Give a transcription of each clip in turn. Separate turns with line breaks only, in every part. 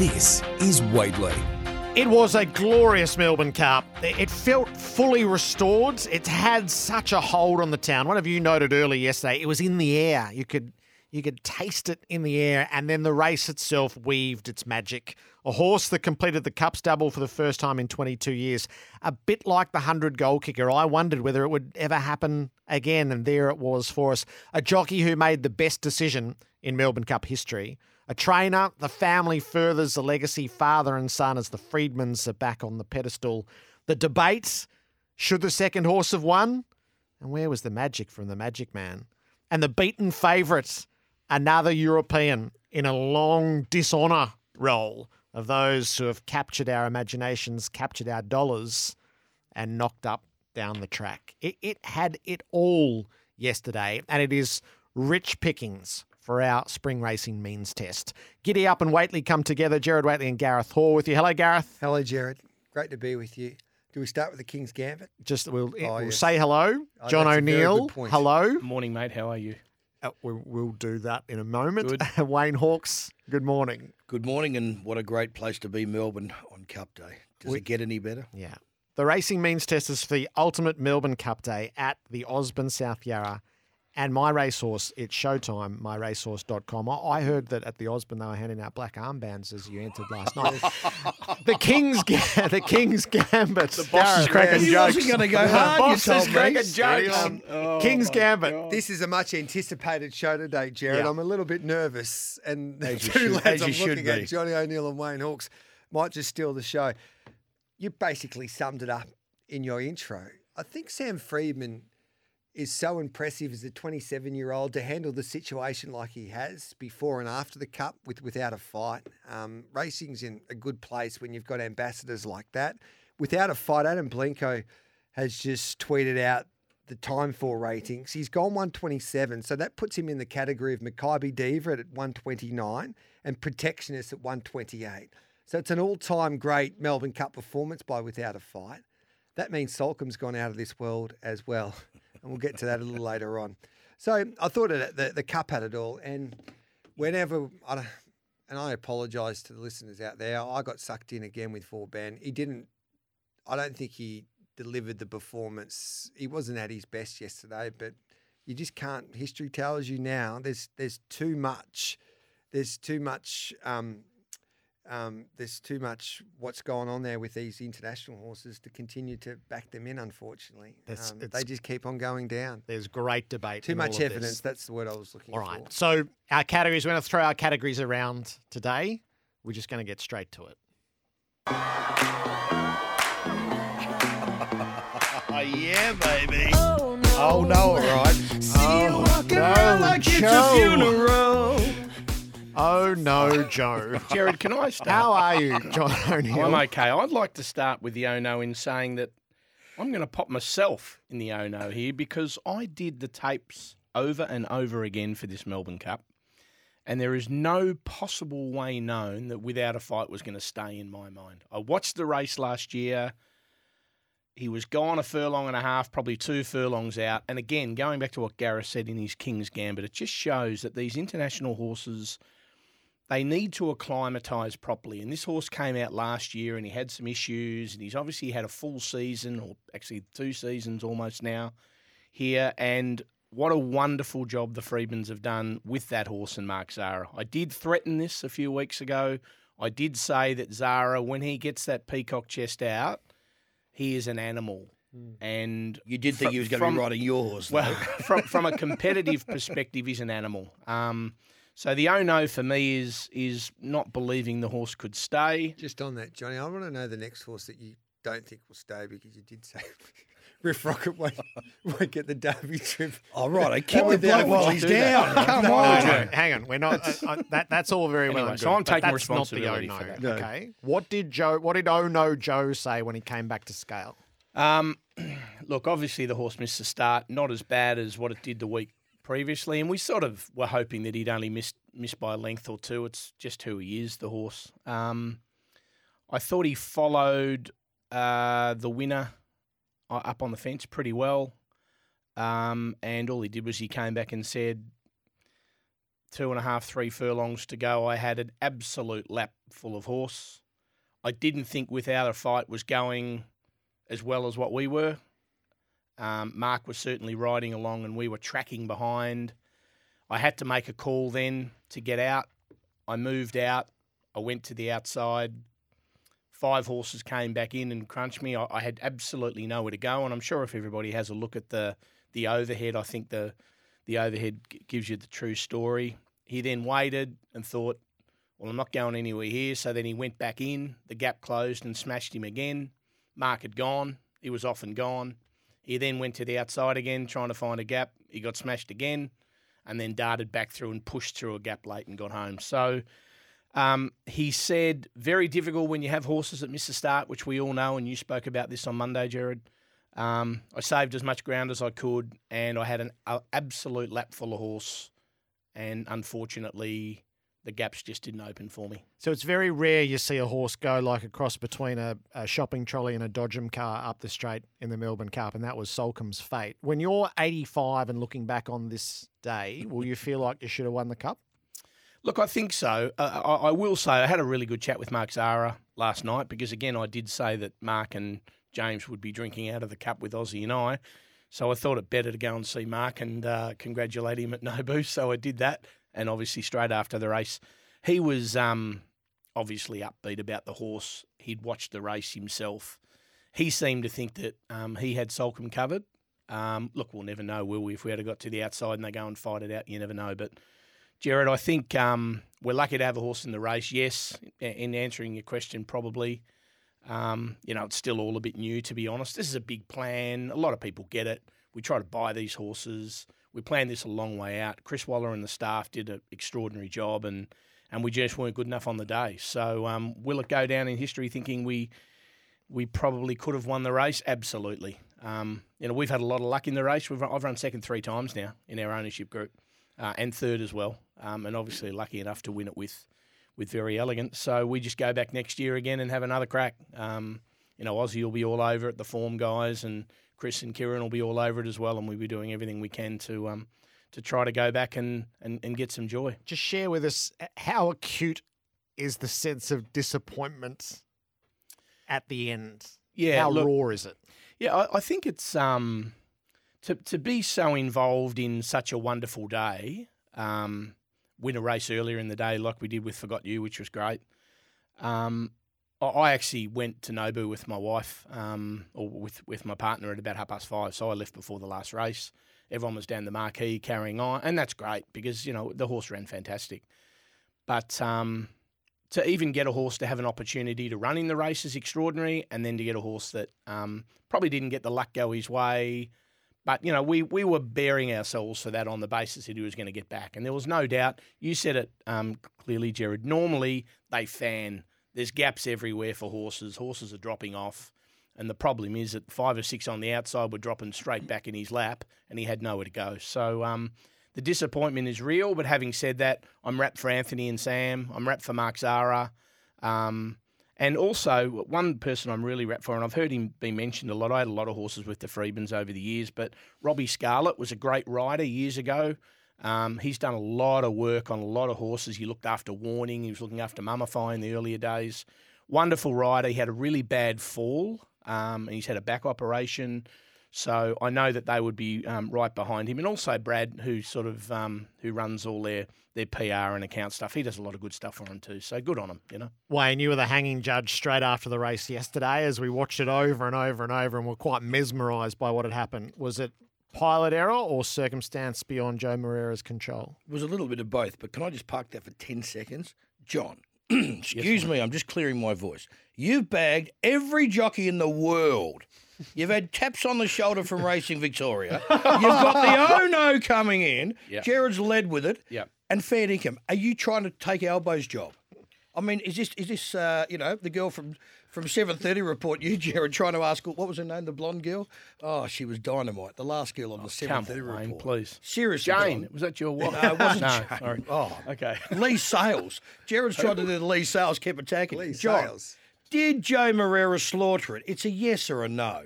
This is Whateley.
It was a glorious Melbourne Cup. It felt fully restored. It had such a hold on the town. One of you noted earlier yesterday, it was in the air. You could you could taste it in the air, and then the race itself weaved its magic. A horse that completed the Cups double for the first time in 22 years. A bit like the 100 goal kicker. I wondered whether it would ever happen again, and there it was for us. A jockey who made the best decision in Melbourne Cup history. A trainer, the family furthers the legacy, father and son, as the Freedmans are back on the pedestal. The debate should the second horse have won? And where was the magic from the Magic Man? And the beaten favourite, another European in a long dishonour role of those who have captured our imaginations, captured our dollars, and knocked up down the track. It, it had it all yesterday, and it is rich pickings for our spring racing means test. Giddy up and Whateley come together. Gerard Whateley and Gareth Hall with you. Hello, Gareth.
Hello, Gerard. Great to be with you. Do we start with the King's Gambit?
Just we'll,
Oh,
we'll
yes.
say hello.
Oh,
John
that's a very
O'Neill. Hello.
Morning, mate. How are you?
Uh, we'll, we'll do that in a moment. Wayne Hawkes. Good morning.
Good morning, and what a great place to be, Melbourne, on Cup Day. Does
We-
it get any better?
Yeah. The racing means test is for the ultimate Melbourne Cup Day at the Osborne South Yarra. And my racehorse, it's showtime, myracehorse.com. I I heard that at the Osborne they were handing out black armbands as you entered last night. the King's the King's Gambit. The
boss is cracking
He
jokes.
wasn't going to go
The
hard, you
boss is
told me.
cracking
Steady
jokes.
on. Oh,
King's Gambit.
God.
This is a much anticipated show today, Gerard.
Yeah.
I'm a little bit nervous, and the
As you
two
should-
lads
as
I'm
should
looking
be.
at, Johnny O'Neill and Wayne Hawkes, might just steal the show. You basically summed it up in your intro. I think Sam Freedman is so impressive as a 27 year old to handle the situation like he has before and after the cup with without a fight. Um, racing's in a good place when you've got ambassadors like that. Without a fight, Adam Blenko has just tweeted out the time for ratings. He's gone 127, so that puts him in the category of Makybe Diva at 129 and Protectionist at 128. So it's an all-time great Melbourne Cup performance by Without a Fight. That means Soulcombe's gone out of this world as well, and we'll get to that a little later on. So I thought it, the the cup had it all, and whenever I and I apologise to the listeners out there, I got sucked in again with Vauban. He didn't. I don't think he delivered the performance. He wasn't at his best yesterday, but you just can't. History tells you now. There's there's too much. There's too much. Um, um, there's too much what's going on there with these international horses to continue to back them in. Unfortunately,
It's-
um, they just keep on going down.
There's great debate.
Too
in all
much
of
evidence.
this.
That's the word I was looking for.
All right.
for.
So our categories, we're going to throw our categories around today. We're just going to get straight to it.
Oh, yeah, baby. Oh, no, all right.
Oh, no, Joe. Oh, no, Joe.
Jared, can I start?
How are you, John O'Neill?
I'm okay. I'd like to start with the oh no in saying that I'm going to pop myself in the oh no here because I did the tapes over and over again for this Melbourne Cup. And there is no possible way known that without a fight was going to stay in my mind. I watched the race last year. He was gone a furlong and a half, probably two furlongs out. And again, going back to what Gareth said in his King's Gambit, it just shows that these international horses they need to acclimatise properly. And this horse came out last year and he had some issues, and he's obviously had a full season, or actually two seasons almost now here. And what a wonderful job the Freedmans have done with that horse and Mark Zahra. I did threaten this a few weeks ago. I did say that Zahra, when he gets that peacock chest out, he is an animal. And
You did think
fr-
he was going to be riding yours. horse,
well, from from a competitive perspective, he's an animal. Um, so the oh no for me is is not believing the horse could stay.
Just on that, Johnny, I want to know the next horse that you don't think will stay because you did say Riff Rocket won't, won't get the Derby trip.
All right, I keep the
would-
bloke while he's down. Come
No,
on.
no, hang on. We're not. Uh, uh, that that's all very well
Anyway,
and
so
good,
I'm
but
taking
that's not the
responsibility
oh
for
no.
that.
No.
Okay. What did Joe? What did oh no Joe say when he came back to scale?
Um, look, obviously the horse missed the start, not as bad as what it did the week previously, and we sort of were hoping that he'd only missed missed by a length or two. It's just who he is, the horse. Um, I thought he followed uh, the winner uh, up on the fence pretty well, um, and all he did was he came back and said, two and a half, three furlongs to go, I had an absolute lap full of horse. I didn't think Without a Fight was going as well as what we were. Um, Mark was certainly riding along and we were tracking behind. I had to make a call then to get out. I moved out. I went to the outside. Five horses came back in and crunched me. I, I had absolutely nowhere to go, and I'm sure if everybody has a look at the the overhead, I think the the overhead g- gives you the true story. He then waited and thought, "Well, I'm not going anywhere here." So then he went back in. The gap closed and smashed him again. Mark had gone. He was off and gone. He then went to the outside again, trying to find a gap. He got smashed again, and then darted back through and pushed through a gap late and got home. So um, he said, very difficult when you have horses that miss the start, which we all know, and you spoke about this on Monday, Gerard. Um, I saved as much ground as I could, and I had an a absolute lap full of horse, and unfortunately, the gaps just didn't open for me.
So it's very rare you see a horse go like a cross between a, a shopping trolley and a Dodgem car up the straight in the Melbourne Cup, and that was Soulcombe's fate. When you're 85 and looking back on this day, will you feel like you should have won the cup?
Look, I think so. Uh, I, I will say I had a really good chat with Mark Zahra last night because, again, I did say that Mark and James would be drinking out of the cup with Aussie and I. So I thought it better to go and see Mark and uh, congratulate him at Nobu. So I did that. And obviously, straight after the race, he was um, obviously upbeat about the horse. He'd watched the race himself. He seemed to think that um, he had Soulcombe covered. Um, look, we'll never know, will we? If we had got to the outside and they go and fight it out, you never know. But Gerard, I think um, we're lucky to have a horse in the race. Yes, in answering your question, probably. Um, you know, it's still all a bit new, to be honest. This is a big plan. A lot of people get it. We try to buy these horses. We planned this a long way out. Chris Waller and the staff did an extraordinary job, and and we just weren't good enough on the day. So, um, will it go down in history thinking we we probably could have won the race? Absolutely. Um, you know, we've had a lot of luck in the race. We've I've run second three times now in our ownership group, uh, and third as well. Um, and obviously lucky enough to win it with with very elegant. So we just go back next year again and have another crack. Um, you know, Aussie will be all over it, the form guys, and Chris and Kieran will be all over it as well, and we'll be doing everything we can to um, to try to go back and, and, and get some joy.
Just share with us uh, how acute is the sense of disappointment at the end?
Yeah,
how
look-
raw is it?
Yeah, I, I think it's um, to to be so involved in such a wonderful day. Um, win a race earlier in the day, like we did with Forgot You, which was great. Um, I- actually went to Nobu with my wife, um, or with with my partner at about half past five. So I left before the last race. Everyone was down the marquee carrying on, and that's great because you know the horse ran fantastic. But um, to even get a horse to have an opportunity to run in the race is extraordinary, and then to get a horse that um, probably didn't get the luck go his way. But you know, we we were bearing ourselves for that on the basis that he was going to get back, and there was no doubt. You said it um, clearly, Gerard. Normally they fan. There's gaps everywhere for horses. Horses are dropping off, and the problem is that five or six on the outside were dropping straight back in his lap, and he had nowhere to go. So um, the disappointment is real. But having said that, I'm wrapped for Anthony and Sam. I'm wrapped for Mark Zahra. Um, and also, one person I'm really wrapped for, and I've heard him be mentioned a lot. I had a lot of horses with the Freedmans over the years, but Robbie Scarlett was a great rider years ago. Um, he's done a lot of work on a lot of horses. He looked after Warning, he was looking after Mummify in the earlier days. Wonderful rider. He had a really bad fall, um, and he's had a back operation. So I know that they would be um, right behind him, and also Brad, who sort of um, who runs all their their PR and account stuff. He does a lot of good stuff for them too. So good on him, you know.
Wayne, you were the hanging judge straight after the race yesterday as we watched it over and over and over and were quite mesmerised by what had happened. Was it pilot error or circumstance beyond Joe Moreira's control?
It was a little bit of both, but can I just park that for 10 seconds? John, excuse me, I'm just clearing my voice. You've bagged every jockey in the world. You've had taps on the shoulder from Racing Victoria. You've got the oh no coming in.
Yep.
Gerard's led with it.
Yep.
And fair income. Are you trying to take Albo's job? I mean, is this is this uh, you know the girl from from seven thirty report you Gerard trying to ask what was her name the blonde girl? Oh, she was dynamite. The last girl on the oh, seven
Come
thirty
on, Wayne,
report.
please.
Seriously,
Jane, was that your wife?
No, it wasn't
no,
Jane.
sorry.
Oh,
Okay.
Leigh Sales. Gerard's tried to do the Leigh Sales, kept attacking.
Lee
John,
Sales.
Did Joe Moreira slaughter it? It's a yes or a no.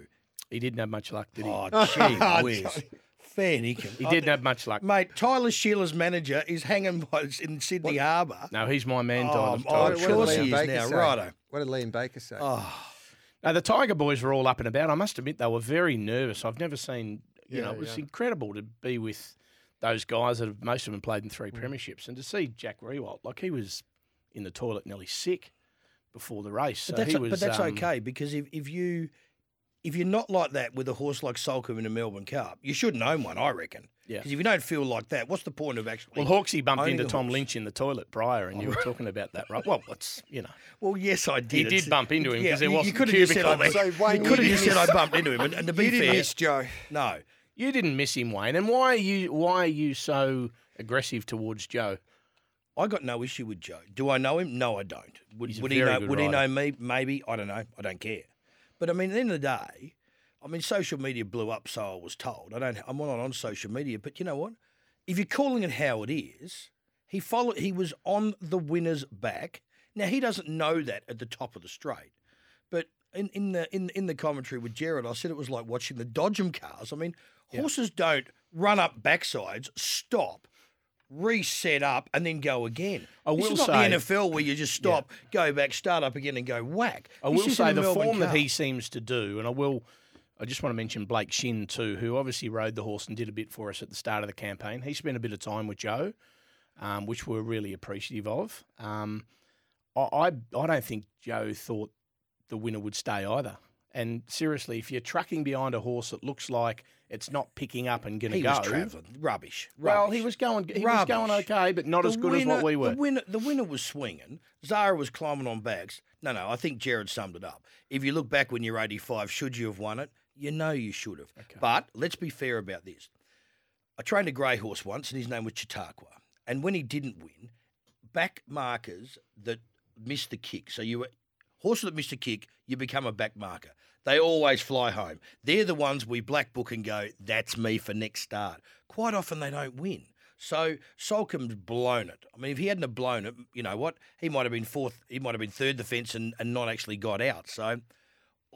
He didn't have much luck, did he?
Oh, gee whiz. Fair dinkum.
He didn't have much luck.
Mate, Tyler Shearer's manager is hanging by in Sydney Harbour.
No, he's my man,
Oh,
Tyler.
oh,
Tyler
of
Shearer.
course he is now,
say?
righto.
What did Liam Baker say?
Oh,
No, the Tiger boys were all up and about. I must admit they were very nervous. I've never seen, you know,
Yeah,
it was
yeah.
incredible to be with those guys that have most of them played in three
Mm.
premierships, and to see Jack Riewoldt like he was in the toilet nearly sick before the race. So
but that's,
he was,
but that's
um,
okay because if, if you if you're not like that with a horse like Soulcombe in a Melbourne Cup, you shouldn't own one, I reckon.
Yeah.
Because if you don't feel like that, what's the point of actually?
Well, Hawkesy bumped into Tom
horse.
Lynch in the toilet prior, and you were oh, talking about that, right? Well, it's you know,
Well, yes, I did.
He did bump into him 'cause there
you-
wasn't
You could have just said I,
cubicle.
So, Wayne,
you could have just said I bumped into him, and, and to be
you didn't
fair,
miss Joe.
no.
you didn't miss him, Wayne. And why are you why are you so aggressive towards Joe?
I got no issue with Joe. Do I know him? No, I don't. Would,
He's a
would he know?
good
Would he know me? Maybe. I don't know. I don't care. But I mean, at the end of the day, I mean, social media blew up, so I was told. I don't. I'm not on social media, but you know what? If you're calling it how it is, he followed. He was on the winner's back. Now he doesn't know that at the top of the straight, but in, in the in in the commentary with Gerard, I said it was like watching the Dodgem cars. I mean, horses don't run up backsides, stop, reset up, and then go again.
I will This
is not
say-
the NFL where you just stop, go back, start up again, and go whack.
I
This
will say the form that he seems to do, and I will. I just want to mention Blake Shinn too, who obviously rode the horse and did a bit for us at the start of the campaign. He spent a bit of time with Joe, um, which we're really appreciative of. Um, I, I I don't think Joe thought the winner would stay either. And seriously, if you're tracking behind a horse that looks like it's not picking up and going to go,
was travelling rubbish.
well,
rubbish.
he was going he was going okay, but not as
The
good as what we were.
The winner, the winner was swinging. Zahra was climbing on backs. No, no, I think Gerard summed it up. If you look back when you're 85, should you have won it? You know you should have. But let's be fair about this. I trained a grey horse once, and his name was Chautauqua. And when he didn't win, back markers that missed the kick. So you were horses that missed a kick, you become a back marker. They always fly home. They're the ones we black book and go, that's me for next start. Quite often they don't win. So Soulcombe's blown it. I mean, if he hadn't have blown it, you know what? He might have been fourth, he might have been third defence and, and not actually got out. So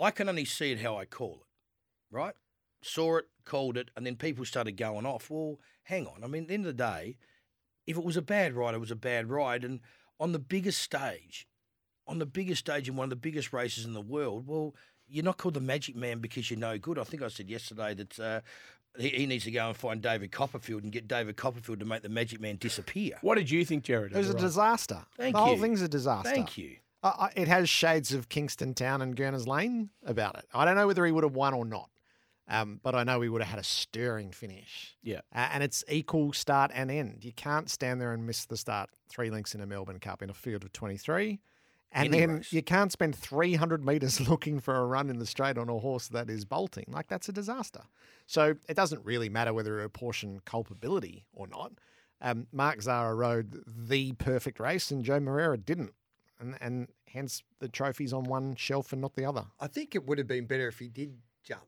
I can only see it how I call it, right? Saw it, called it, and then people started going off. Well, hang on. I mean, at the end of the day, if it was a bad ride, it was a bad ride. And on the biggest stage, on the biggest stage in one of the biggest races in the world, well, you're not called the Magic Man because you're no good. I think I said yesterday that uh, he, he needs to go and find David Copperfield and get David Copperfield to make the Magic Man disappear.
what did you think, Gerard?
It was a disaster.
Thank
the whole thing's a disaster.
Thank you.
Uh, uh, it has shades of Kingston Town and Gurners Lane about it. I don't know whether he would have won or not, um, but I know he would have had a stirring finish.
Yeah.
Uh, and it's equal start and end. You can't stand there and miss the start three links in a Melbourne Cup in a field of 23. And
Any
then
race.
you can't spend 300 metres looking for a run in the straight on a horse that is bolting. Like, that's a disaster. So it doesn't really matter whether you apportion culpability or not. Um, Mark Zahra rode the perfect race and Joe Moreira didn't. And, and hence the trophy's on one shelf and not the other.
I think it would have been better if he did jump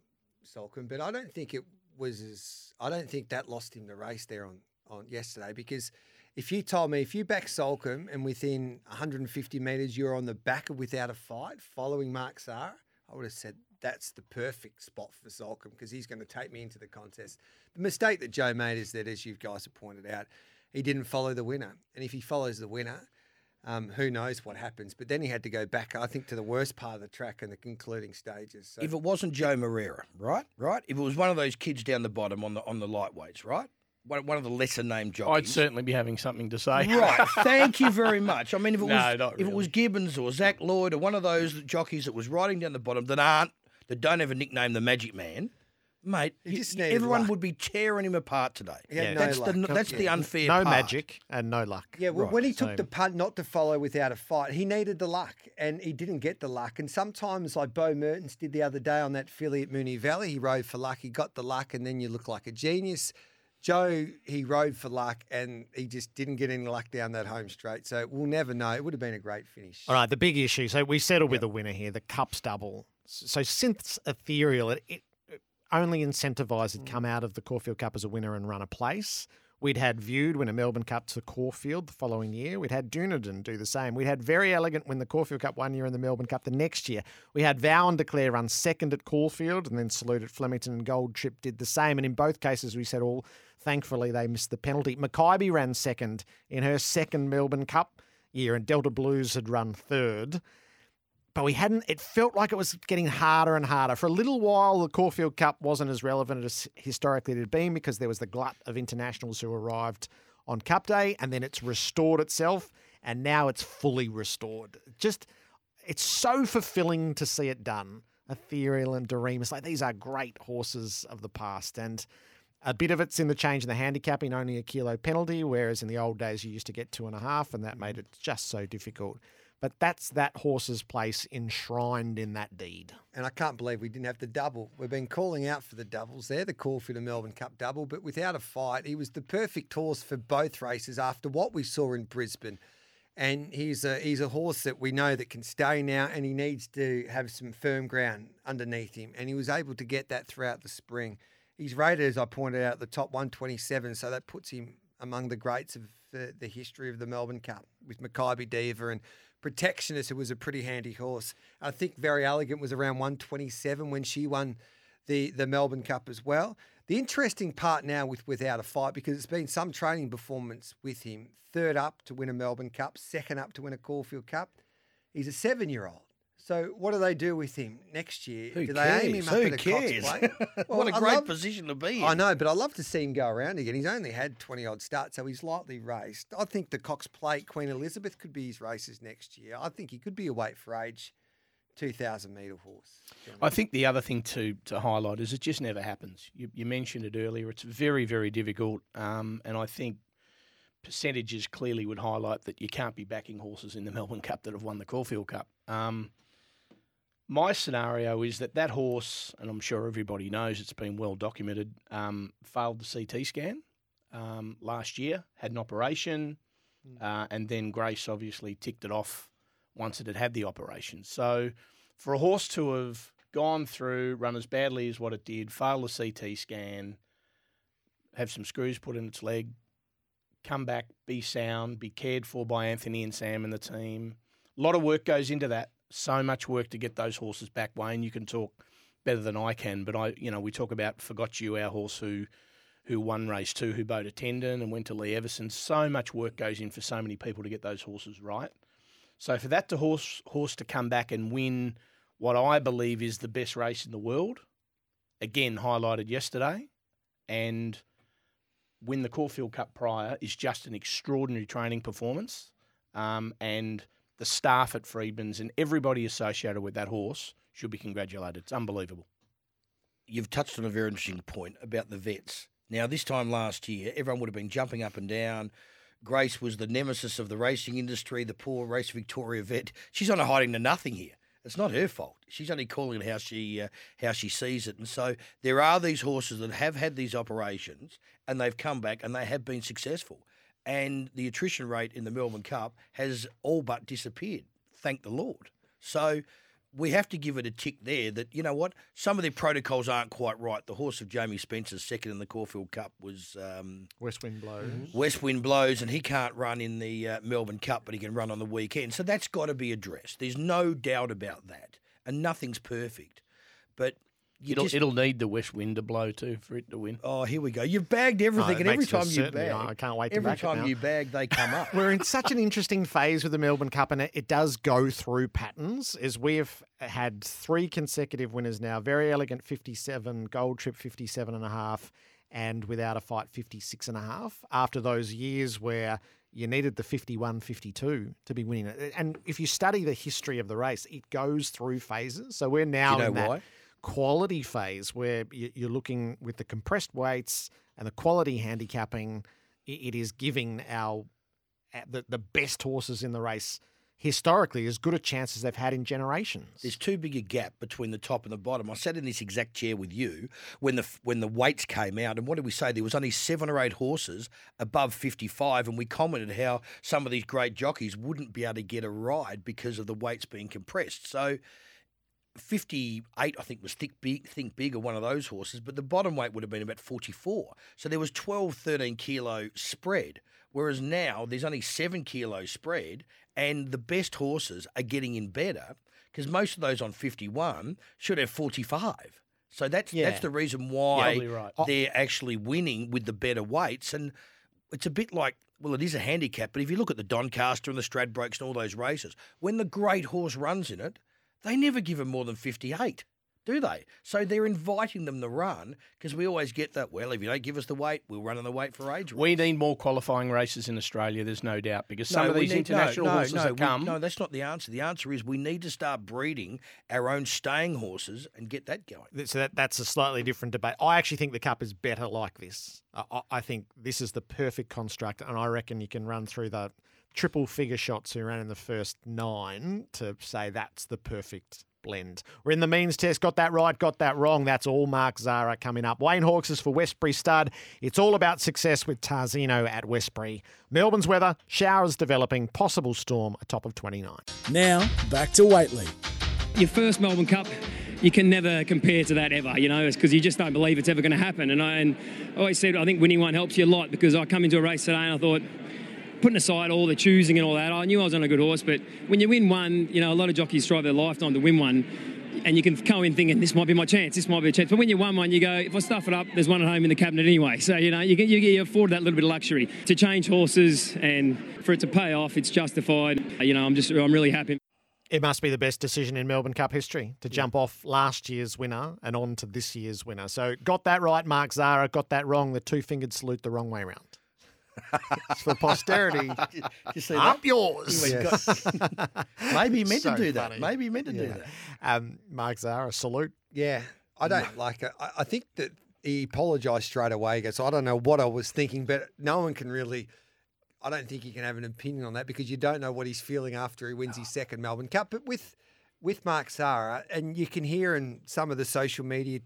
Soulcombe, but I don't think it was as. I don't think that lost him the race there on, on yesterday because if you told me if you back Soulcombe and within 150 metres you're on the back of without a fight following Mark Zahra, I would have said that's the perfect spot for Soulcombe because he's going to take me into the contest. The mistake that Joe made is that, as you guys have pointed out, he didn't follow the winner. And if he follows the winner, um, who knows what happens? But then he had to go back, I think, to the worst part of the track and the concluding stages. So
If it wasn't Joe Moreira, right, right. If it was one of those kids down the bottom on the on the lightweights, right, one, one of the lesser named jockeys.
I'd certainly be having something to say.
Right. Thank you very much. I mean, if it
No,
was
not
if it was. Gibbons or Zach Lloyd or one of those jockeys that was riding down the bottom that aren't that don't have a nickname, the Magic Man, mate, you-
just
everyone
luck.
would be tearing him apart today.
He
Yeah.
no
that's
luck.
the that's the unfair
no
part.
magic and no luck.
Yeah, well,
Right,
when he took
same.
the punt not to follow without a fight, he needed the luck, and he didn't get the luck. And sometimes, like Beau Mertens did the other day on that filly at Moonee Valley, he rode for luck, he got the luck, and then you look like a genius. Joe, he rode for luck, and he just didn't get any luck down that home straight. So we'll never know. It would have been a great finish.
All right, the big issue. So we settled with a winner here, the Cups double. So since Ethereal, it, it only incentivized had mm. come out of the Caulfield Cup as a winner and run a place. We'd had Viewed win a Melbourne Cup to Caulfield the following year. We'd had Dunaden do the same. We'd had Very Elegant win the Caulfield Cup one year and the Melbourne Cup the next year. We had Vow and Declare run second at Caulfield and then Salute at Flemington and Gold Trip did the same. And in both cases, we said all thankfully they missed the penalty. Makybe ran second in her second Melbourne Cup year and Delta Blues had run third but we hadn't. It felt like it was getting harder and harder. For a little while, the Caulfield Cup wasn't as relevant as historically it had been because there was the glut of internationals who arrived on Cup Day, and then it's restored itself, and now it's fully restored. Just, it's so fulfilling to see it done. Ethereal and Doriemus, like these are great horses of the past, and a bit of it's in the change in the handicapping, only a kilo penalty, whereas in the old days you used to get two and a half, and that made it just so difficult. But that's that horse's place enshrined in that deed.
And I can't believe we didn't have the double. We've been calling out for the doubles there, the Caulfield and Melbourne Cup double, but without a fight, he was the perfect horse for both races after what we saw in Brisbane. And he's a he's a horse that we know that can stay now, and he needs to have some firm ground underneath him. And he was able to get that throughout the spring. He's rated, as I pointed out, the top 127, so that puts him among the greats of the, the history of the Melbourne Cup with Makybe Diva and Protectionist, who was a pretty handy horse. I think Very Elegant was around 127 when she won the, the Melbourne Cup as well. The interesting part now with Without a Fight, because it's been some training performance with him, third up to win a Melbourne Cup, second up to win a Caulfield Cup. He's a seven year old. So what do they do with him next year?
Who
do
cares?
they aim him up
Who
at a
cares?
Cox Plate?
what a great
love-
position to be in.
I know, but I love to see him go around again. He's only had 20 odd starts, so he's lightly raced. I think the Cox Plate, Queen Elizabeth, could be his races next year. I think he could be a weight for age 2,000 metre horse.
I think the other thing to to highlight is it just never happens. You, you mentioned it earlier. It's very very difficult, um, and I think percentages clearly would highlight that you can't be backing horses in the Melbourne Cup that have won the Caulfield Cup. Um, my scenario is that that horse, and I'm sure everybody knows it's been well documented, um, failed the CT scan um, last year, had an operation, uh, and then Grace obviously ticked it off once it had had the operation. So for a horse to have gone through, run as badly as what it did, fail the CT scan, have some screws put in its leg, come back, be sound, be cared for by Anthony and Sam and the team. A lot of work goes into that. So much work to get those horses back. Wayne, you can talk better than I can, but I, you know, we talk about Forgot You, our horse who, who won race two, who bowed a tendon and went to Lee Everson. So much work goes in for so many people to get those horses right. So for that to horse horse to come back and win what I believe is the best race in the world, again highlighted yesterday, and win the Caulfield Cup prior is just an extraordinary training performance. Um, and the staff at Freedman's and everybody associated with that horse should be congratulated. It's unbelievable.
You've touched on a very interesting point about the vets. Now, this time last year, everyone would have been jumping up and down. Grace was the nemesis of the racing industry, the poor Race Victoria vet. She's on a hiding to nothing here. It's not her fault. She's only calling it how she uh, how she sees it. And so there are these horses that have had these operations and they've come back and they have been successful. And the attrition rate in the Melbourne Cup has all but disappeared. Thank the Lord. So we have to give it a tick there that, you know what, some of their protocols aren't quite right. The horse of Jamie Spencer's second in the Caulfield Cup was um,
West wind blows.
West Wind blows, and he can't run in the uh, Melbourne Cup, but he can run on the weekend. So that's got to be addressed. There's no doubt about that, and nothing's perfect. But you
It'll,
just
it'll need the west wind to blow too for it to win.
oh, here we go. You've bagged everything,
it
and every time you bag,
I can't wait to
every time you bag, they come up.
We're in such an interesting phase with the Melbourne Cup, and it, it does go through patterns. As we've had three consecutive winners now very elegant 57, Gold Trip 57 and a half, and without a fight 56 and a half. After those years where you needed the 51 52 to be winning it. And if you study the history of the race, it goes through phases. So we're now
know
in that
why?
Quality phase where you're looking with the compressed weights and the quality handicapping. It is giving our the, the best horses in the race historically as good a chance as they've had in generations.
There's too big a gap between the top and the bottom. I sat in this exact chair with you when the when the weights came out, and what did we say? There was only seven or eight horses above 55, and we commented how some of these great jockeys wouldn't be able to get a ride because of the weights being compressed. So. 58, I think, was Think Big, Think Big or one of those horses, but the bottom weight would have been about 44. So there was 12, 13 kilo spread. Whereas now there's only seven kilo spread, and the best horses are getting in better because most of those on 51 should have 45. So that's
Yeah.
that's the reason why
Totally right.
they're actually winning with the better weights. And it's a bit like, well, it is a handicap, but if you look at the Doncaster and the Stradbroke's and all those races, when the great horse runs in it, they never give him more than 58, do they? So they're inviting them to run because we always get that, well, if you don't give us the weight, we'll run on the weight for age.
We need more qualifying races in Australia. There's no doubt because some of these
need-
international
no, no,
horses
no,
that
we-
come.
no, that's not the answer. The answer is we need to start breeding our own staying horses and get that going.
So that, that's a slightly different debate. I actually think the cup is better like this. I, I- I think this is the perfect construct, and I reckon you can run through the triple figure shots who ran in the first nine to say that's the perfect blend. We're in the means test. Got that right, got that wrong. That's all Mark Zahra coming up. Wayne Hawkes is for Westbury Stud. It's all about success with Tarzino at Westbury. Melbourne's weather, showers developing, possible storm, a top of 29.
Now, back to Whateley.
your first Melbourne Cup, you can never compare to that ever, you know, it's because you just don't believe it's ever going to happen. And I, and I always said I think winning one helps you a lot because I come into a race today and I thought, putting aside all the choosing and all that, I knew I was on a good horse, but when you win one, you know, a lot of jockeys strive their lifetime to win one. And you can go in thinking this might be my chance, this might be a chance. But when you won one, you go, if I stuff it up, there's one at home in the cabinet anyway. So you know you get you, you afford that little bit of luxury to change horses and for it to pay off. It's justified. You know, I'm just I'm really happy.
It must be the best decision in Melbourne Cup history to jump off last year's winner and on to this year's winner. So got that right, Mark Zahra. Got that wrong. The two fingered salute the wrong way round. it's for posterity.
You see
Up
that?
yours.
He went, Maybe he meant
So
to do that. Maybe he meant to do
Yeah.
that.
Um, Mark Zahra, salute.
Yeah, I don't like it. I, I think that he apologised straight away. He goes, I don't know what I was thinking, but no one can really. I don't think he can have an opinion on that because you don't know what he's feeling after he wins his second Melbourne Cup. But with with Mark Zahra, and you can hear in some of the social media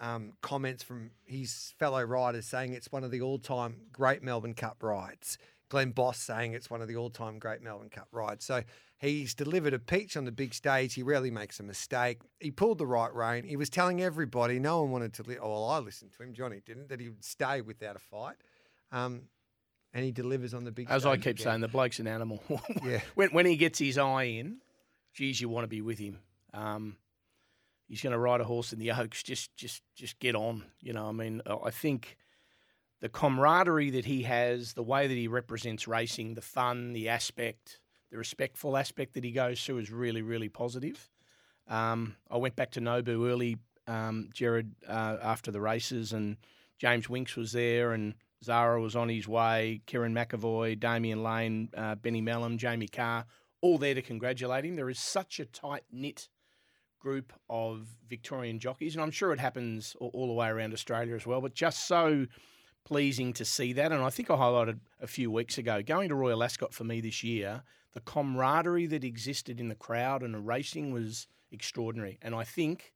um, comments from his fellow riders saying it's one of the all-time great Melbourne Cup rides. Glenn Boss saying it's one of the all-time great Melbourne Cup rides. So he's delivered a peach on the big stage. He rarely makes a mistake. He pulled the right rein. He was telling everybody, no one wanted to. Li- oh, well, I listened to him. Johnny didn't. That he would stay without a fight. Um, and he delivers on the big
As. I keep
again.
saying, the bloke's an animal.
Yeah.
when when he gets his eye in, geez, you want to be with him. Um, he's going to ride a horse in the Oaks. Just just just get on. You know, I mean, I think the camaraderie that he has, the way that he represents racing, the fun, the aspect, the respectful aspect that he goes through is really really positive. Um, I went back to Nobu early, um, Gerard, uh, after the races, and James Winks was there, and Zahra was on his way, Kerrin McEvoy, Damian Lane, uh, Benny Melham, Jamie Kah, all there to congratulate him. There is such a tight knit group of Victorian jockeys, and I'm sure it happens all, all the way around Australia as well, but just so pleasing to see that. And I think I highlighted a few weeks ago going to Royal Ascot for me this year, the camaraderie that existed in the crowd and the racing was extraordinary. And I think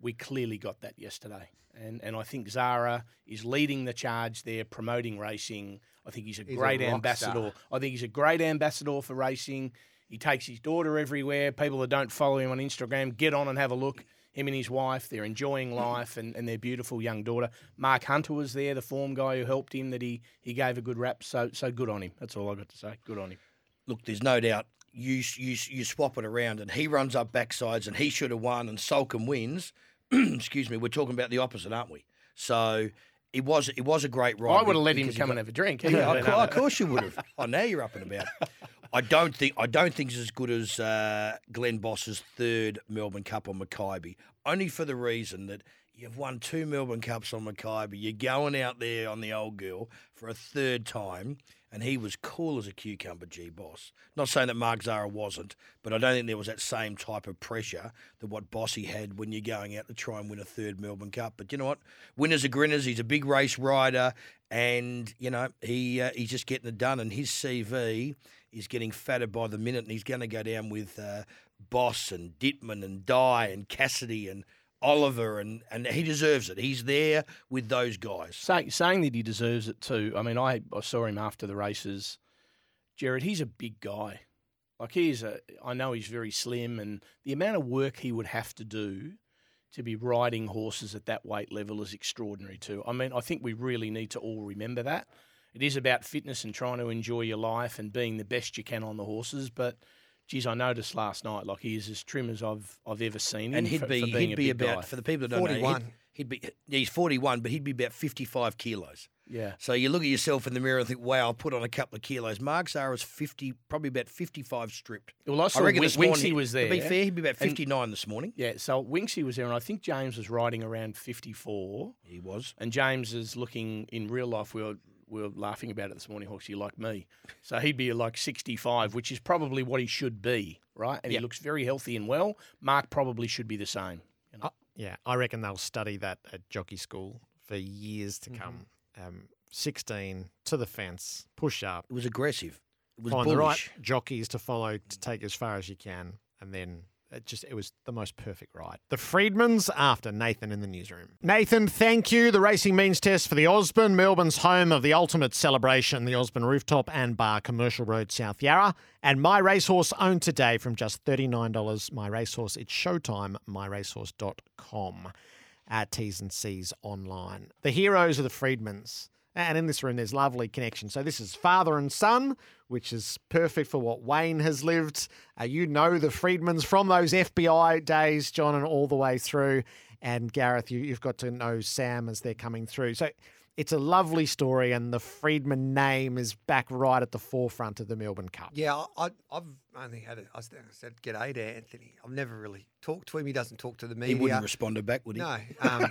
we clearly got that yesterday. And and I think Zahra is leading the charge there, promoting racing. I think he's a
He's
great
rock
ambassador.
star.
I think he's a great ambassador for racing. He takes his daughter everywhere. People that don't follow him on Instagram, get on and have a look. Him and his wife, they're enjoying life and, and their beautiful young daughter. Mark Hunter was there, the form guy who helped him, that he he gave a good rap. So so good on him. That's all I've got to say. Good on him.
Look, there's no doubt you you you swap it around, and he runs up backsides, and he should have won, and Soulcombe wins. Excuse me, we're talking about the opposite, aren't we? So it was it was a great ride.
I would have let him come
got-
and have a drink.
Yeah, of, cour-
uh,
of course you would have. Oh, now you're up and about. I don't think I don't think it's as good as uh, Glenn Boss's third Melbourne Cup on Makybe. Only for the reason that you've won two Melbourne Cups on Makybe. You're going out there on the old girl for a third time, and he was cool as a cucumber, G Boss. Not saying that Mark Zahra wasn't, but I don't think there was that same type of pressure that what Bossy had when you're going out to try and win a third Melbourne Cup. But you know what? Winners are grinners. He's a big race rider, and you know he uh, he's just getting it done. And his CV is getting fatter by the minute, and he's going to go down with uh, Boss and Dittman and Dye and Cassidy and Oliver, and and he deserves it. He's there with those guys.
Say, saying that he deserves it too. I mean, I, I saw him after the races. Gerard, he's a big guy. Like he's a, I know he's very slim, and the amount of work he would have to do to be riding horses at that weight level is extraordinary too. I mean, I think we really need to all remember that. It is about fitness and trying to enjoy your life and being the best you can on the horses, but. Geez, I noticed last night, like he is as trim as I've I've ever seen him.
and he'd
for,
be
for being
he'd
a
be about
guy.
for the people that don't know,
41.
he'd, he'd be he's forty one, but he'd be about fifty five kilos.
yeah.
So you look at yourself in the mirror and think, "Wow, I'll put on a couple of kilos." Mark Zahra's fifty, probably about fifty five stripped.
Well, I saw
I reckon
Win-
this morning,
Winksy was there.
To be fair, he'd be about
and-
fifty nine this morning.
Yeah, so Winksy was there, and I think James was riding around 54.
He was.
And James is looking in real life. We were we were laughing about it this morning, Hawkesy, like me. So he'd be like 65, which is probably what he should be, right? And
Yep.
he looks very healthy and well. Mark probably should be the same. You know?
Uh, yeah, I reckon they'll study that at jockey school for years to come. Um, 16 to the fence, push up,
It was aggressive. It was
find the right jockeys to follow to take as far as you can, and then it just it was the most perfect ride. The Freedmans after Nathan in the newsroom. Nathan, thank you. The racing means test for the Osborne, Melbourne's home of the ultimate celebration, the Osborne Rooftop and Bar, Commercial Road, South Yarra, and My Racehorse owned today from just thirty nine dollars. My Racehorse, it's Showtime. MyRacehorse.com. Uh, T's and C's online. The heroes are the Freedmans. And in this room, there's lovely connection. So this is father and son, which is perfect for what Wayne has lived. Uh, you know the Freedmans from those FBI days, John, and all the way through. And Gareth, you, you've got to know Sam as they're coming through. So it's a lovely story, and the Freedman name is back right at the forefront of the Melbourne Cup.
Yeah, I, I- I've only had it. I s- I said, "G'day to Anthony." I've never really talked to him. He doesn't talk to the media.
He wouldn't respond to back, would he?
No. Um,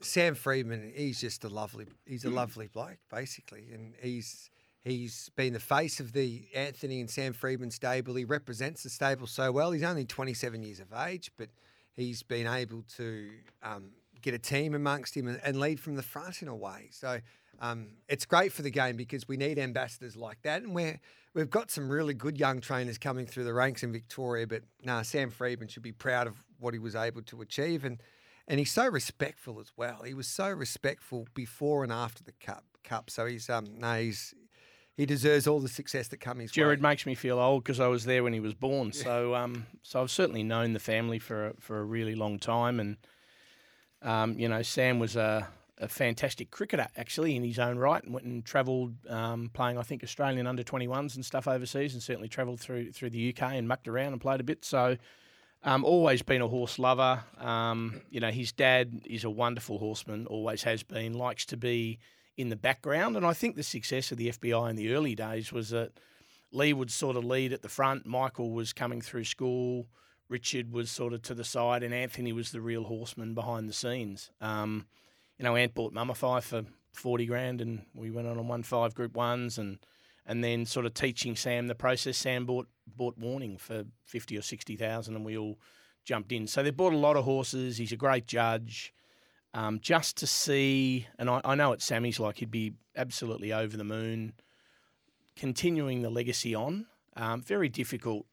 Sam Freedman, he's just a lovely, he's a lovely bloke, basically, and he's he's been the face of the Anthony and Sam Freedman stable. He represents the stable so well. He's only 27 years of age, but he's been able to um, get a team amongst him and, and lead from the front in a way. So um, it's great for the game because we need ambassadors like that, and we're we've got some really good young trainers coming through the ranks in Victoria. But nah, Sam Freedman should be proud of what he was able to achieve, and and he's so respectful as well. He was so respectful before and after the cup. Cup, so he's um no, he's he deserves all the success that comes his
Gerard
way.
makes me feel old because I was there when he was born. So, um, so I've certainly known the family for a, for a really long time, and um, you know, Sam was a, a fantastic cricketer actually in his own right, and went and travelled um, playing I think Australian under twenty ones and stuff overseas, and certainly travelled through through the UK and mucked around and played a bit. So. Um, always been a horse lover. Um, you know, his dad is a wonderful horseman, always has been, likes to be in the background. And I think the success of the FBI in the early days was that Lee would sort of lead at the front, Michael was coming through school, Richard was sort of to the side, and Anthony was the real horseman behind the scenes. Um, you know, Ant bought Mummify for 40 grand, and we went on and won five Group Ones, and and then sort of teaching Sam the process. Sam bought bought Warning for fifty or sixty thousand, and we all jumped in. So they bought a lot of horses. He's a great judge. Um, just to see, and I, I know what Sammy's like. He'd be absolutely over the moon, continuing the legacy on. Um, very difficult.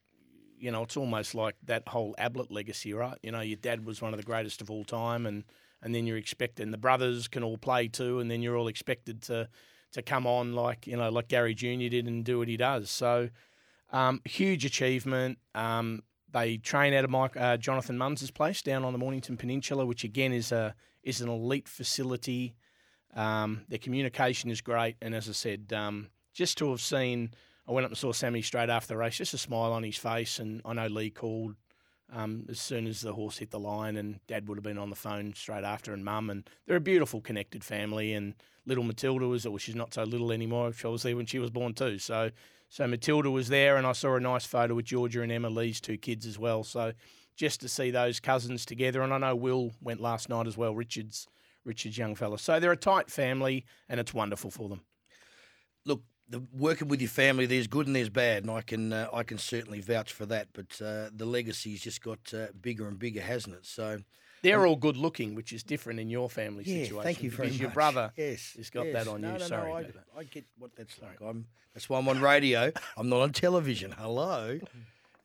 You know, it's almost like that whole Ablett legacy, right? You know, your dad was one of the greatest of all time, and and then you're expected, the brothers can all play too, and then you're all expected to to come on like you know like Gary Junior did and do what he does. So um, huge achievement. Um, they train out of Mike, uh, Jonathan Munns's place down on the Mornington Peninsula, which again is a is an elite facility. Um, their communication is great, and as I said, um, just to have seen, I went up and saw Sammy straight after the race, just a smile on his face, and I know Lee called um, as soon as the horse hit the line, and Dad would have been on the phone straight after, and Mum, and they're a beautiful, connected family. And little Matilda was, well, she's not so little anymore. She was there when she was born too. So, so Matilda was there, and I saw a nice photo with Georgia and Emma Lee's two kids as well. So, just to see those cousins together, and I know Will went last night as well. Richard's Richard's young fella. So they're a tight family, and it's wonderful for them.
Look, the, working with your family, there's good and there's bad, and I can uh, I can certainly vouch for that. But uh, the legacy's just got uh, bigger and bigger, hasn't it? So
They're all good looking, which is different in your family
yeah,
situation.
thank you very
because
much.
Your brother
yes,
has got
yes.
that on
no,
you.
No,
Sorry.
no, I. I get what that's like. I'm that's why I'm on radio. I'm not on television. Hello.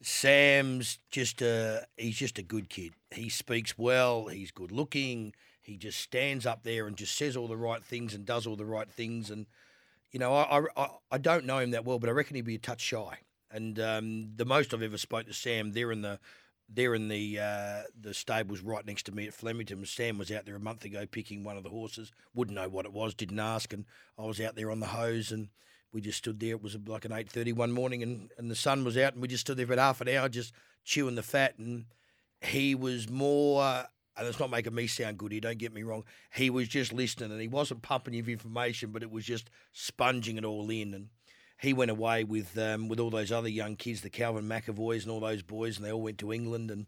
Sam's just a he's just a good kid. He speaks well. He's good looking. He just stands up there and just says all the right things and does all the right things. And you know, I I, I- don't know him that well, but I reckon he'd be a touch shy. And um, the most I've ever spoke to Sam, they're in the they're in the uh, the stables right next to me at Flemington. Sam was out there a month ago picking one of the horses. Wouldn't know what it was, didn't ask, and I was out there on the hose and we just stood there. It was like an eight thirty one morning, and, and the sun was out, and we just stood there for half an hour, just chewing the fat. And he was more, and it's not making me sound good here. Don't get me wrong. He was just listening, and he wasn't pumping you information, but it was just sponging it all in. And he went away with um, with all those other young kids, the Calvin McAvoys and all those boys, and they all went to England, and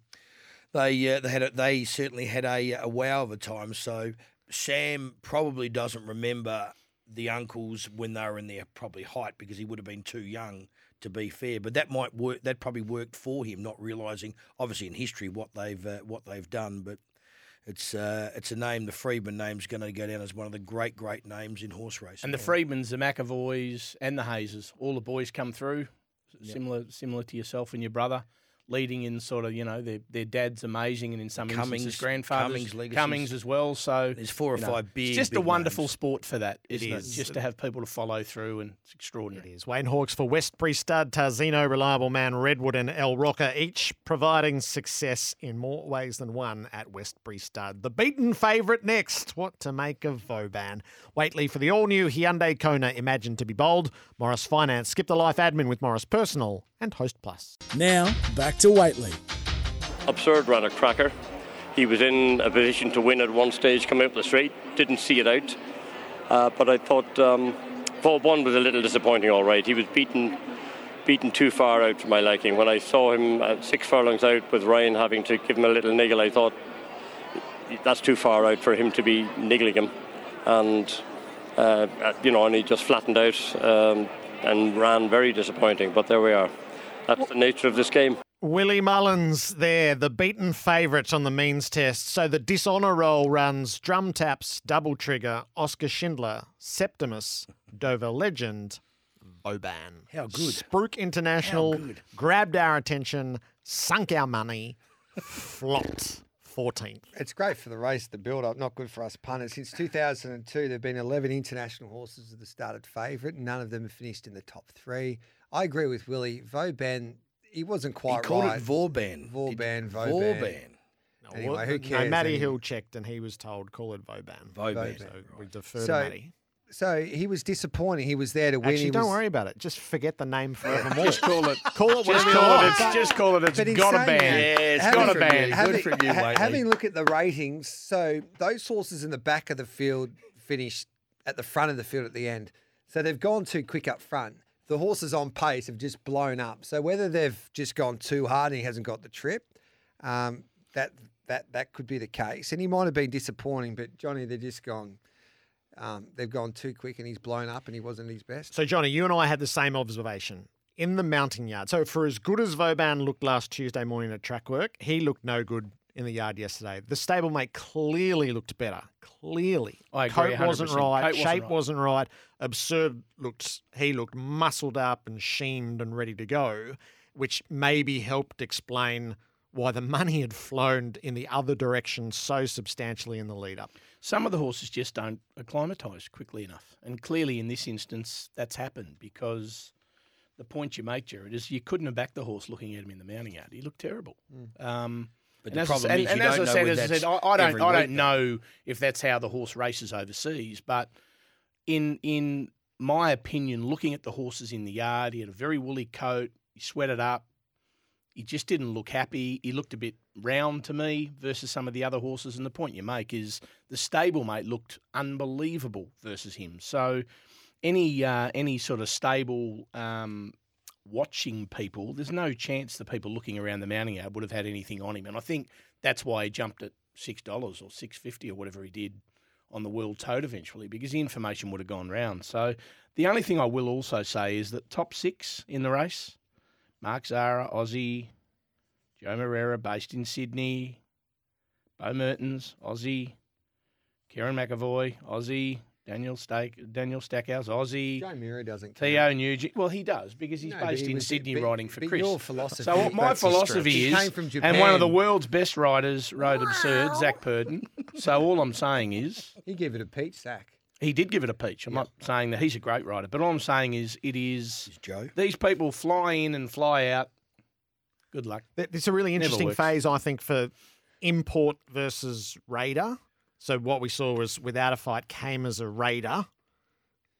they uh, they had a, they certainly had a, a wow of a time. So Sam probably doesn't remember the uncles when they were in their probably height because he would have been too young to be fair. But that might work. That probably worked for him, not realizing obviously in history what they've uh, what they've done. But it's uh, it's a name. The Freedman name's going to go down as one of the great great names in horse racing.
And the Freedmans, the McEvoys, and the Hazes, all the boys come through, similar similar to yourself and your brother, leading in sort of you know their their dad's amazing, and in some
Cummings-
instances grandfathers,
Cummings legacies.
Cummings as well. So
There's four or
you know,
five big.
It's just a wonderful
names.
sport for that, isn't it?
is.
Just to have people to follow through, and it's extraordinary.
It is Wayne Hawkes for Westbury Stud, Tarzino, Reliable Man, Redwood, and El Rocker, each providing success in more ways than one at Westbury Stud. The beaten favourite next. What to make of Vauban? Whateley for the all new Hyundai Kona, Imagine to be bold. Morris Finance, skip the life admin with Morris Personal, and Host Plus.
Now, back to Whateley.
Absurde ran a cracker. He was in a position to win at one stage coming up the straight, didn't see it out. Uh, but I thought um, Vauban one was a little disappointing, all right. He was beaten beaten too far out for my liking. When I saw him at six furlongs out with Ryan having to give him a little niggle, I thought that's too far out for him to be niggling him. And, uh, you know, and he just flattened out um, and ran very disappointing. But there we are. That's the nature of this game.
Willie Mullins there, the beaten favourite on the means test. So the dishonour roll runs Drum Taps, Double Trigger, Oscar Schindler, Septimus, Dover Legend, Vauban.
How good.
Spruik International
How good.
grabbed our attention, sunk our money, flopped 14th.
It's great for the race, the build up, not good for us punters. Since 2002, there have been 11 international horses that have started favourite. None of them have finished in the top three. I agree with Willie. Vauban, he wasn't
He
quite
called
right.
it Vauban.
Vauban,
Did-
Vauban.
Vauban.
Anyway,
Well,
who cares?
No,
cares?
Matty
Any-
Hill checked and he was told, call it Vauban.
Vauban.
So we defer
So,
to Matty.
So he was disappointing. He was there to win.
Actually,
he
don't
was,
worry about it. Just forget the name forevermore.
Just call it.
call it
Just
whatever you
call it. It's just call it. It's
But he's
got a
saying
ban.
that-
Yeah, it's
Having-
got a ban.
having,
Good for you,
ha- having a look at the ratings, so those horses in the back of the field finished at the front of the field at the end. So they've gone too quick up front. The horses on pace have just blown up. So whether they've just gone too hard and he hasn't got the trip, um, that that that could be the case. And he might have been disappointing, but Johnny, they're just gone. Um, they've gone too quick, and he's blown up, and he wasn't his best.
So, Johnny, you and I had the same observation in the mounting yard. So, for as good as Vauban looked last Tuesday morning at track work, he looked no good in the yard yesterday. The stablemate clearly looked better. Clearly,
I agree,
Coat wasn't right.
Coat wasn't
shape
right.
wasn't right. Absurde looked. He looked muscled up and sheened and ready to go, which maybe helped explain why the money had flown in the other direction so substantially in the lead up.
Some of the horses just don't acclimatise quickly enough. And clearly, in this instance, that's happened because the point you make, Gerard, is you couldn't have backed the horse looking at him in the mounting yard. He looked terrible. Um,
But
and
the
as I
problem
said-
is
and
you
as I said, as I said, I, I don't, I don't know if that's how the horse races overseas, but in in my opinion, looking at the horses in the yard, he had a very woolly coat. He sweated up. He just didn't look happy. He looked a bit round to me versus some of the other horses. And the point you make is the stablemate looked unbelievable versus him. So any uh, any sort of stable um, watching people, there's no chance the people looking around the mounting yard would have had anything on him. And I think that's why he jumped at six dollars or six fifty or whatever he did on the world tote eventually, because the information would have gone round. So the only thing I will also say is that top six in the race, Mark Zahra, Aussie, Joe Moreira, based in Sydney, Beau Mertens, Aussie, Kerrin McEvoy, Aussie, Daniel Stake, Daniel Stackhouse, Aussie.
Joe Mira doesn't. count.
Theo Nugent. Well, he does because he's
No,
based
he
in
was-
Sydney
but-
riding for
but
Chris.
your philosophy-
so what my
that's a stretch.
philosophy is,
came from
and one of the world's best riders rode Absurde, Zac Purton. So all I'm saying is,
He gave it a peach sack.
He did give it a peach. I'm not saying that he's a great rider, but all I'm saying is it is
Is Joe.
these people fly in and fly out. Good luck.
Th- It's a really interesting phase, I think, for import versus raider. So what we saw was without a fight came as a raider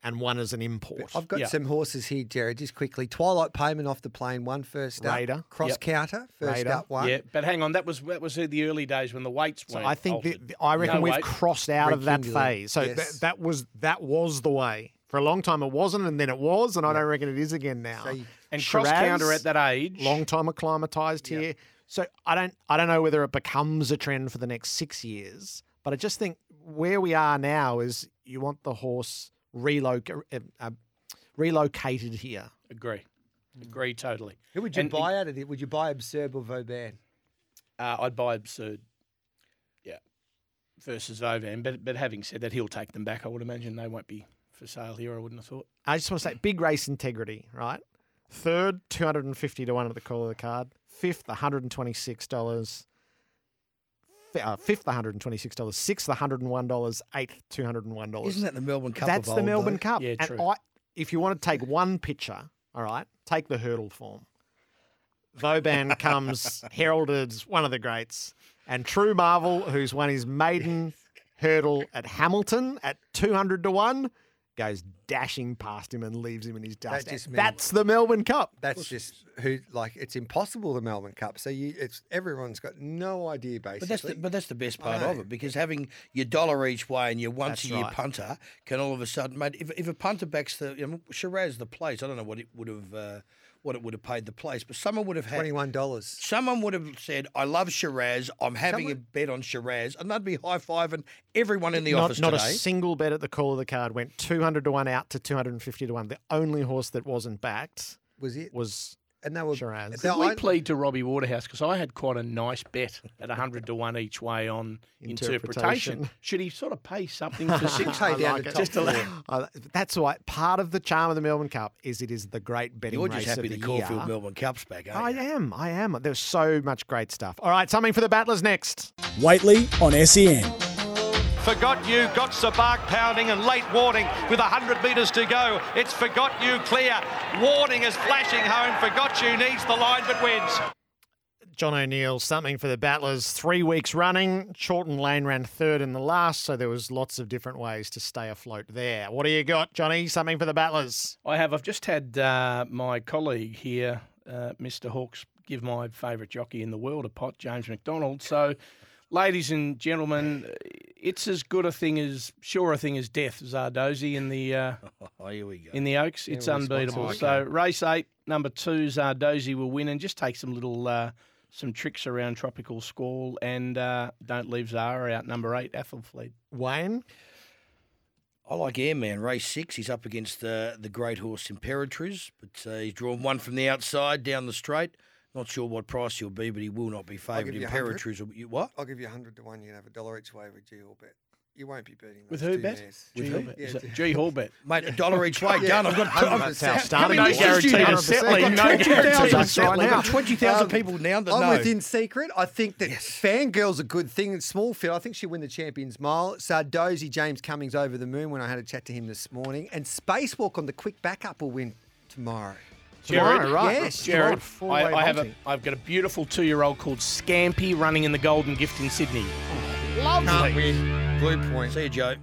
and one as an import.
I've got
Yeah.
some horses here, Gerard, just quickly. Twilight Payment off the plane, one first up.
Raider.
Cross
Yep.
counter, first
Raider.
up one.
Yeah, but hang on, that was that was the early days when the weights
So
weren't.
I think the, the- I reckon
No
we've
weight.
crossed out of that phase. So
yes.
that that was that was the way. For a long time it wasn't, and then it was, and I don't reckon it is again now.
So you-
and cross counter at that age.
long time acclimatized here. So I don't I don't know whether it becomes a trend for the next six years, but I just think where we are now is you want the horse uh, uh, relocated here.
Agree. Mm. Agree totally.
Who would you
and
buy it, out of it? Would you buy Absurde or Vauban?
Uh, I'd buy Absurde. Yeah. Versus Vauban. But but having said that, he'll take them back. I would imagine they won't be for sale here, I wouldn't have thought.
I just want to say big race integrity, right? Third, 250 to 1 at the call of the card. Fifth, $126. Uh, fifth, one hundred and twenty six dollars. Sixth, one hundred and one dollars. Eighth, two hundred and one dollars.
Isn't that the Melbourne Cup?
That's
of
the
old,
Melbourne
though?
Cup.
Yeah,
and
true.
I, if you want to take one picture, all right, take the hurdle form. Vauban comes heralded as one of the greats, and True Marvel, who's won his maiden hurdle at Hamilton at two hundred to one, goes dashing past him and leaves him in his dust.
That just
That's the Melbourne Cup.
That's just who like it's impossible the Melbourne Cup. So you it's everyone's got no idea basically.
But that's the, but that's the best part of it because having your dollar each way and your once
That's
a year
right.
punter can all of a sudden, mate. If, if a punter backs the you know, Shiraz the place, I don't know what it would have uh, what it would have paid the place, but someone would have had
twenty one dollars.
Someone would have said, "I love Shiraz. I'm having a bet on Shiraz," and they'd be high fiving everyone in the
not,
office
not a single bet at the call of the card went 200 to 1 out to 250 to 1. The only horse that wasn't backed
Was it?
was
And they were
Shiraz.
they-
we
I-
plead to Robbie Waterhouse because I had quite a nice bet at hundred to one each way on interpretation.
Interpretation.
Should he sort of pay something for six?
Pay
I
down
like
to
it.
top
Just to
four.
Uh, that's why part of the charm of the Melbourne Cup is it is the great betting
You're
race
just happy
of
the
the
Caulfield
year.
Melbourne Cup's back,
I
aren't you?
am. I am. There's so much great stuff. All right, something for the battlers next.
Whateley on E SEN.
Forgot You got Sabak pounding and late warning with 100 metres to go. It's Forgot You clear. Warning is flashing home. Forgot You needs the line but wins.
John O'Neill, something for the battlers. Three weeks running. Chorlton Lane ran third in the last, so there was lots of different ways to stay afloat there. What do you got, Johnny? Something for the battlers.
I have. I've just had uh, my colleague here, uh, Mr. Hawkes, give my favourite jockey in the world a pot, James McDonald. So, ladies and gentlemen, it's as good a thing as sure a thing as death, Zardozi in the uh,
Oh, here we go.
in the Oaks. It's
it's
unbeatable. So race eight, number two, Zardozi will win, and just take some little uh, some tricks around Tropical Squall, and uh, don't leave Zara out. Number eight, Athelfleet.
Wayne?
I like Airman race six. He's up against uh, the great horse Imperatriz, but uh, he's drawn one from the outside down the straight. Not sure what price he'll be, but he will not be
give
favoured.
you 100.
Will be what?
I'll give you hundred to one. You can have a dollar each way with G Orbit. You won't be beating
With who bet?
mares.
G
Yeah,
Hallbet. Is
G-
it G Hallbet.
Mate, a dollar each way.
Yeah,
Done. I've got.
100.
I've,
How
how
many
many
no
listeners do you
guarantee
have?
on a
I've
percent.
got
No
20,000
guarantee.
settling.
That's right
I've got 20,000
Um,
people now that
I'm
know.
within secret. I think that Fangirl's a good thing. It's small field. I think she'll win the Champions Mile. Zardozi, James Cummings over the moon when I had a chat to him this morning. And Spacewalk on the quick backup will win tomorrow.
Tomorrow,
Gerard,
right?
yes,
Gerard, I, I, have a,
multi.
I've got a beautiful two-year-old called Scampy running in the Golden Gift in Sydney.
Can't win. Blue point.
See you, Joe.